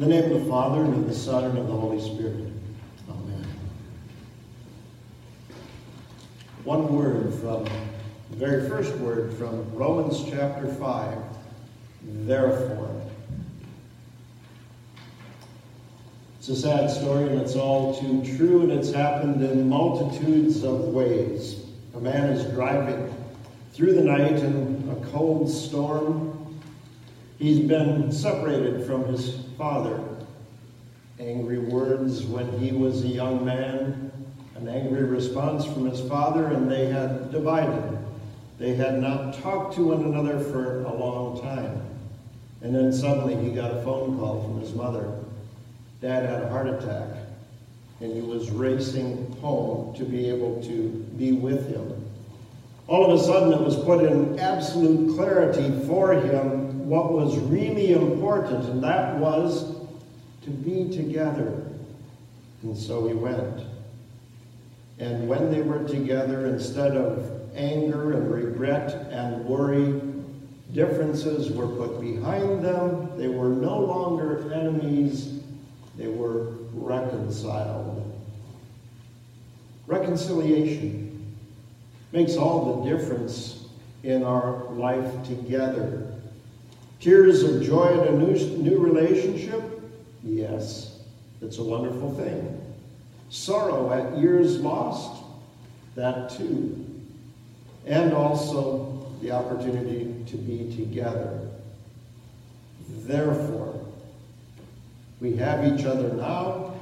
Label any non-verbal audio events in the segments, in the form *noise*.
In the name of the Father, and of the Son, and of the Holy Spirit. Amen. One word from the very first word from Romans chapter 5. Therefore. It's a sad story, and it's all too true, and it's happened in multitudes of ways. A man is driving through the night in a cold storm He's been separated from his father. Angry words when he was a young man, an angry response from his father, and they had divided. They had not talked to one another for a long time. And then suddenly he got a phone call from his mother. Dad had a heart attack, and he was racing home to be able to be with him. All of a sudden, it was put in absolute clarity for him what was really important, and that was to be together. And so he went. And when they were together, instead of anger and regret and worry, differences were put behind them. They were no longer enemies, they were reconciled. Reconciliation makes all the difference in our life together. Tears of joy at a new, new relationship? Yes, it's a wonderful thing. Sorrow at years lost? That too. And also the opportunity to be together. Therefore, we have each other now.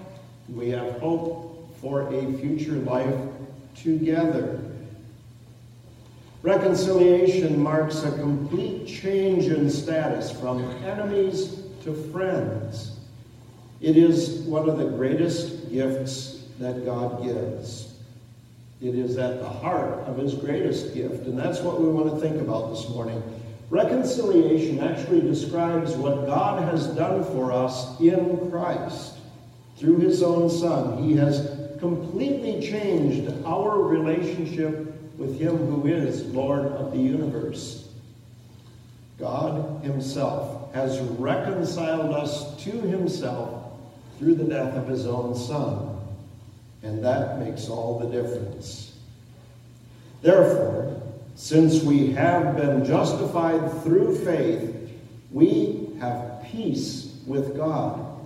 We have hope for a future life together. Reconciliation marks a complete change in status from enemies to friends. It is one of the greatest gifts that God gives. It is at the heart of his greatest gift, and that's what we want to think about this morning. Reconciliation actually describes what God has done for us in Christ. Through his own Son, he has completely changed our relationship with him who is Lord of the universe. God himself has reconciled us to himself through the death of his own Son, and that makes all the difference. Therefore, since we have been justified through faith, we have peace with God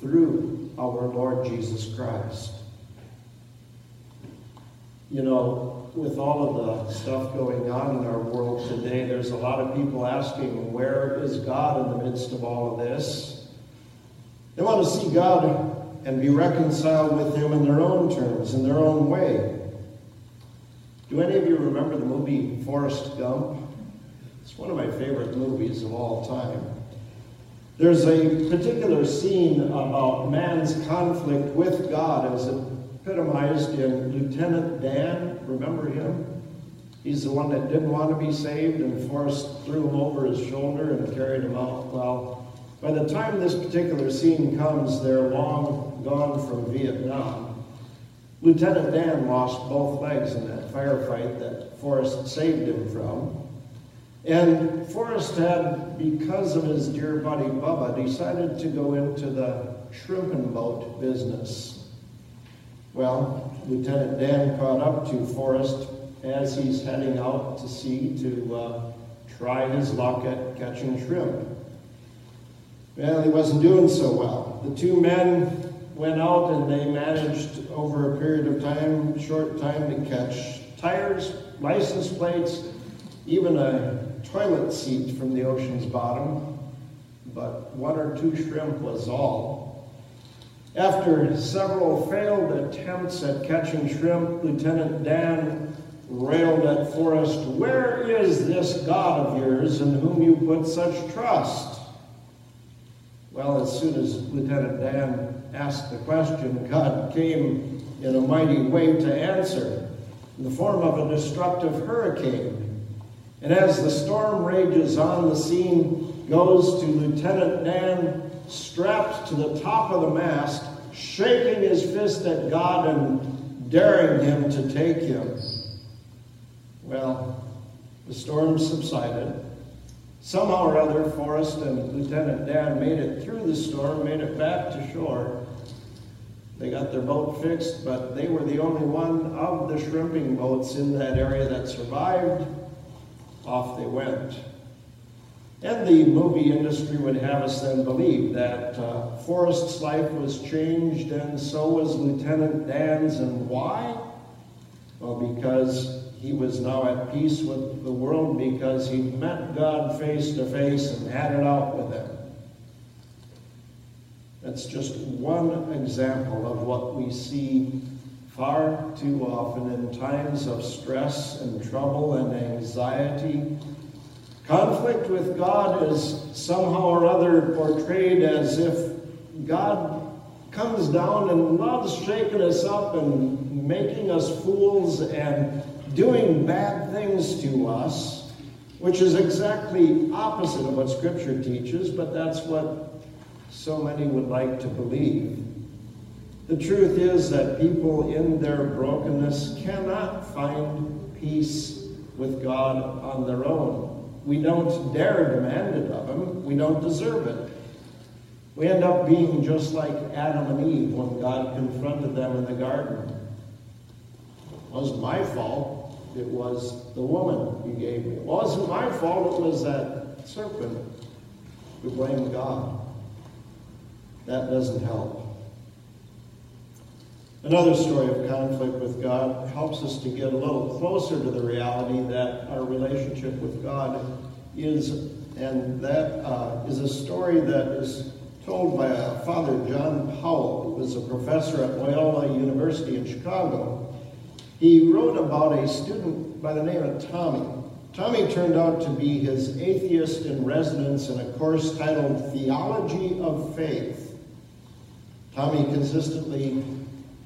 through our Lord Jesus Christ. You know, with all of the stuff going on in our world today, there's a lot of people asking, where is God in the midst of all of this? They want to see God and be reconciled with Him in their own terms, in their own way. Do any of you remember the movie Forrest Gump? It's one of my favorite movies of all time. There's a particular scene about man's conflict with God as epitomized in Lieutenant Dan. Remember him? He's the one that didn't want to be saved, and Forrest threw him over his shoulder and carried him out. Well, by the time this particular scene comes, they're long gone from Vietnam. Lieutenant Dan lost both legs in that firefight that Forrest saved him from. And Forrest had, because of his dear buddy Bubba, decided to go into the shrimping boat business. Well, Lieutenant Dan caught up to Forrest as he's heading out to sea to uh, try his luck at catching shrimp. Well, he wasn't doing so well. The two men went out and they managed over a period of time, short time, to catch tires, license plates, even a toilet seat from the ocean's bottom. But one or two shrimp was all. After several failed attempts at catching shrimp, Lieutenant Dan railed at Forrest, Where is this God of yours in whom you put such trust? Well, as soon as Lieutenant Dan asked the question, God came in a mighty way to answer in the form of a destructive hurricane. And as the storm rages on, the scene goes to Lieutenant Dan strapped to the top of the mast, shaking his fist at God and daring him to take him. Well, the storm subsided. Somehow or other, Forrest and Lieutenant Dan made it through the storm, made it back to shore. They got their boat fixed, but they were the only one of the shrimping boats in that area that survived. Off they went. And the movie industry would have us then believe that uh, Forrest's life was changed and so was Lieutenant Dan's. And why? Well, because he was now at peace with the world because he met God face to face and had it out with him. That's just one example of what we see far too often in times of stress and trouble and anxiety. Conflict with God is somehow or other portrayed as if God comes down and loves shaking us up and making us fools and doing bad things to us, which is exactly opposite of what Scripture teaches, but that's what so many would like to believe. The truth is that people in their brokenness cannot find peace with God on their own. We don't dare demand it of Him, we don't deserve it. We end up being just like Adam and Eve when God confronted them in the garden. It wasn't my fault, it was the woman you gave me. It wasn't my fault, it was that serpent who blamed God. That doesn't help. Another story of conflict with God helps us to get a little closer to the reality that our relationship with God is, and that uh, is a story that is told by a Father John Powell, who was a professor at Loyola University in Chicago. He wrote about a student by the name of Tommy. Tommy turned out to be his atheist in residence in a course titled Theology of Faith. Tommy consistently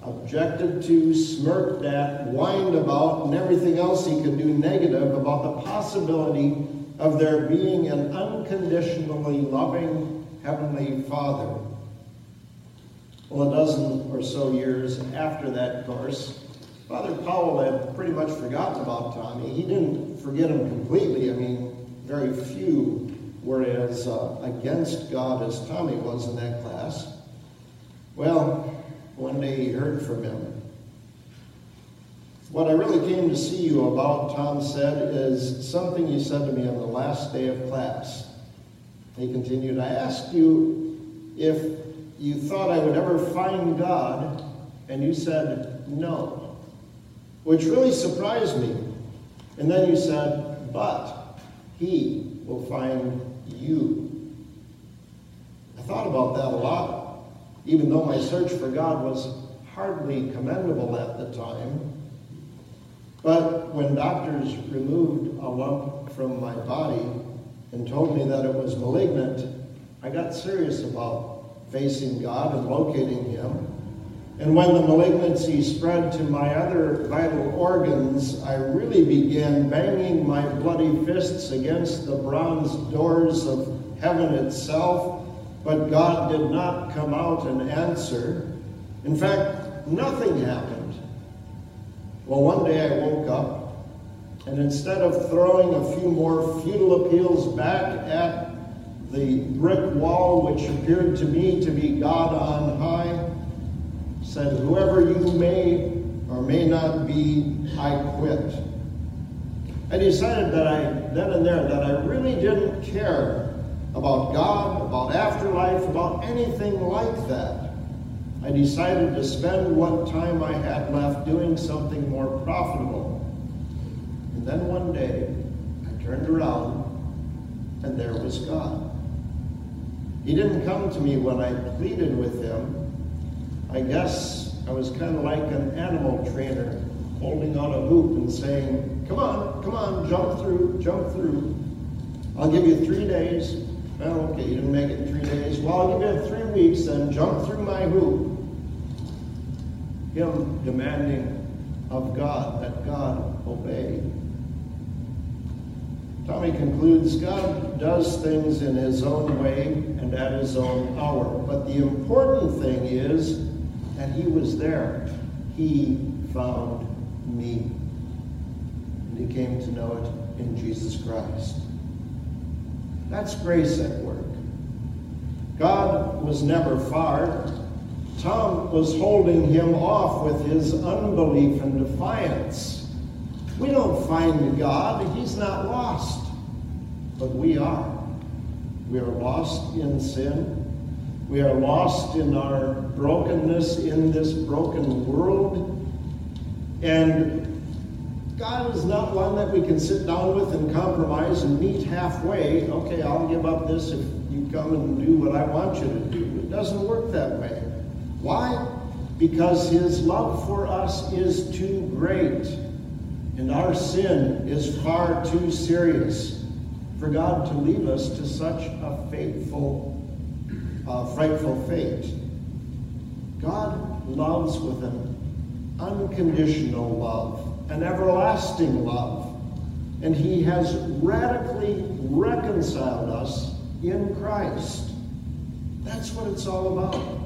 objected to, smirked at, whined about, and everything else he could do negative about the possibility of there being an unconditionally loving Heavenly Father. Well, a dozen or so years after that course, Father Powell had pretty much forgotten about Tommy. He didn't forget him completely. I mean, very few were as uh, against God as Tommy was in that class. Well, one day he heard from him. What I really came to see you about, Tom said, is something you said to me on the last day of class. He continued, I asked you if you thought I would ever find God, and you said no, which really surprised me. And then you said, but he will find you. I thought about that a lot even though my search for God was hardly commendable at the time. But when doctors removed a lump from my body and told me that it was malignant, I got serious about facing God and locating Him. And when the malignancy spread to my other vital organs, I really began banging my bloody fists against the bronze doors of heaven itself but God did not come out and answer. In fact, nothing happened. Well, one day I woke up, and instead of throwing a few more futile appeals back at the brick wall, which appeared to me to be God on high, said, Whoever you may or may not be, I quit. I decided that I, then and there, that I really didn't care about God, about afterlife, about anything like that. I decided to spend what time I had left doing something more profitable. And then one day, I turned around, and there was God. He didn't come to me when I pleaded with him. I guess I was kind of like an animal trainer holding on a hoop and saying, Come on, come on, jump through, jump through. I'll give you three days. Well, okay, you didn't make it in three days. Well, give you three weeks, and jump through my hoop. Him demanding of God that God obey. Tommy concludes God does things in his own way and at his own hour. But the important thing is that he was there. He found me. And he came to know it in Jesus Christ. That's grace at work. God was never far. Tom was holding him off with his unbelief and defiance. We don't find God, He's not lost, but we are. We are lost in sin. We are lost in our brokenness in this broken world. And God is not one that we can sit down with and compromise and meet halfway. Okay, I'll give up this if you come and do what I want you to do. It doesn't work that way. Why? Because his love for us is too great, and our sin is far too serious for God to leave us to such a fateful, uh, frightful fate. God loves with an unconditional love, an everlasting love, and he has radically reconciled us in Christ. That's what it's all about.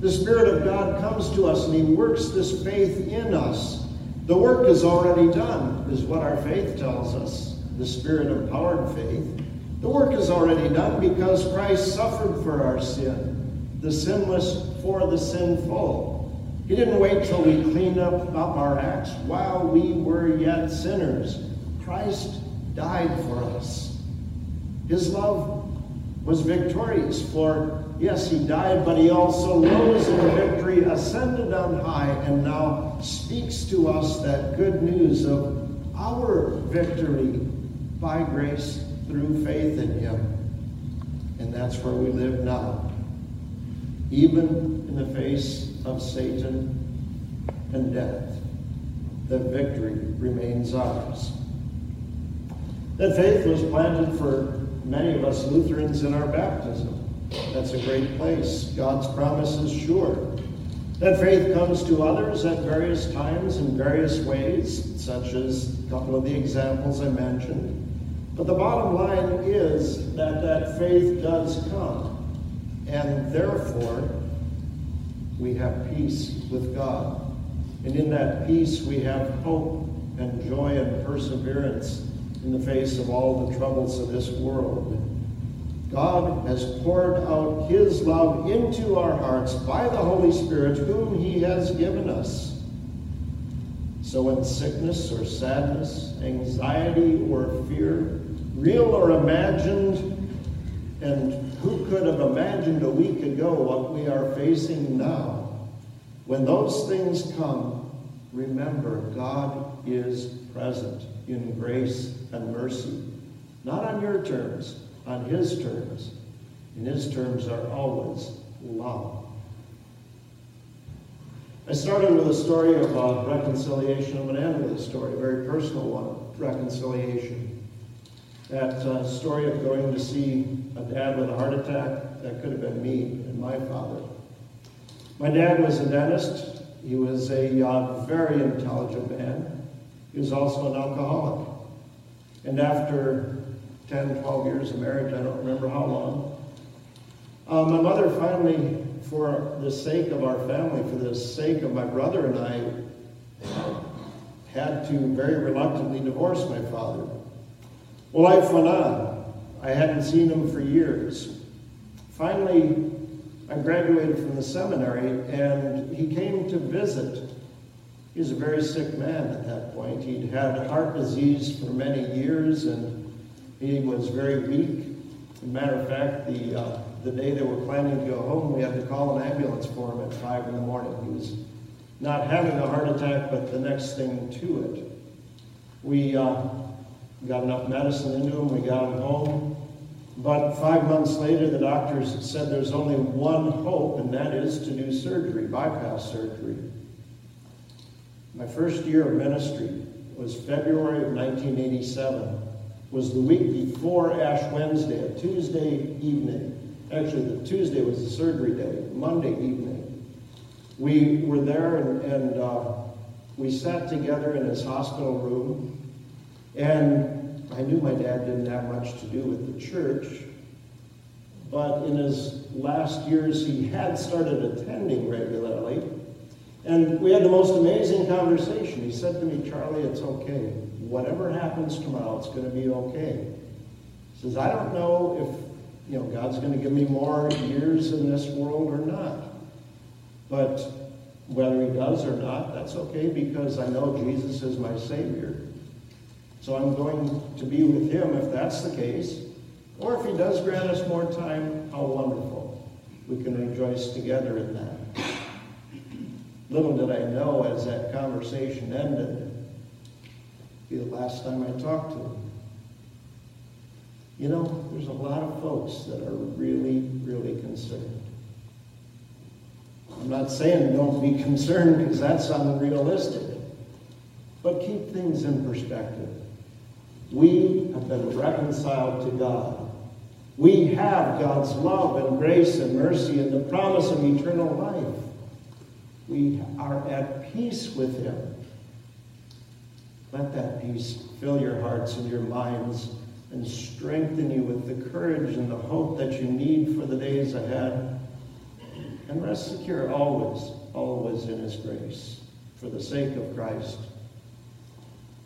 The Spirit of God comes to us and He works this faith in us. The work is already done, is what our faith tells us, the Spirit empowered faith. The work is already done because Christ suffered for our sin, the sinless for the sinful. He didn't wait till we cleaned up, up our acts while we were yet sinners. Christ died for us. His love was victorious, for Yes, he died, but he also rose in victory, ascended on high, and now speaks to us that good news of our victory by grace through faith in him. And that's where we live now. Even in the face of Satan and death, the victory remains ours. That faith was planted for many of us Lutherans in our baptism. That's a great place. God's promise is sure. That faith comes to others at various times in various ways, such as a couple of the examples I mentioned. But the bottom line is that that faith does come. And therefore, we have peace with God. And in that peace, we have hope and joy and perseverance in the face of all the troubles of this world. God has poured out his love into our hearts by the Holy Spirit, whom he has given us. So when sickness or sadness, anxiety or fear, real or imagined, and who could have imagined a week ago what we are facing now? When those things come, remember God is present in grace and mercy. Not on your terms, on his terms. And his terms are always love. I started with a story uh, reconciliation. I'm going to end with a story, a very personal one, reconciliation. That uh, story of going to see a dad with a heart attack, that could have been me and my father. My dad was a dentist. He was a uh, very intelligent man. He was also an alcoholic. And after 10, 12 years of marriage, I don't remember how long. Uh, my mother finally, for the sake of our family, for the sake of my brother and I, had to very reluctantly divorce my father. Well, life went on. I hadn't seen him for years. Finally, I graduated from the seminary and he came to visit. He was a very sick man at that point. He'd had heart disease for many years and he was very weak. Matter of fact, the, uh, the day they were planning to go home, we had to call an ambulance for him at 5 in the morning. He was not having a heart attack, but the next thing to it. We uh, got enough medicine into him, we got him home. But five months later, the doctors said there's only one hope, and that is to do surgery, bypass surgery. My first year of ministry was February of 1987 was the week before Ash Wednesday, a Tuesday evening. Actually, the Tuesday was the surgery day, Monday evening. We were there and, and uh, we sat together in his hospital room. And I knew my dad didn't have much to do with the church. But in his last years, he had started attending regularly. And we had the most amazing conversation. He said to me, Charlie, it's okay whatever happens tomorrow, it's going to be okay. He says, I don't know if, you know, God's going to give me more years in this world or not. But whether he does or not, that's okay because I know Jesus is my Savior. So I'm going to be with him if that's the case. Or if he does grant us more time, how wonderful. We can rejoice together in that. Little did I know as that conversation ended, be the last time I talked to him. You know, there's a lot of folks that are really, really concerned. I'm not saying don't be *laughs* concerned because that's unrealistic. But keep things in perspective. We have been reconciled to God. We have God's love and grace and mercy and the promise of eternal life. We are at peace with Him. Let that peace fill your hearts and your minds and strengthen you with the courage and the hope that you need for the days ahead. And rest secure always, always in His grace, for the sake of Christ.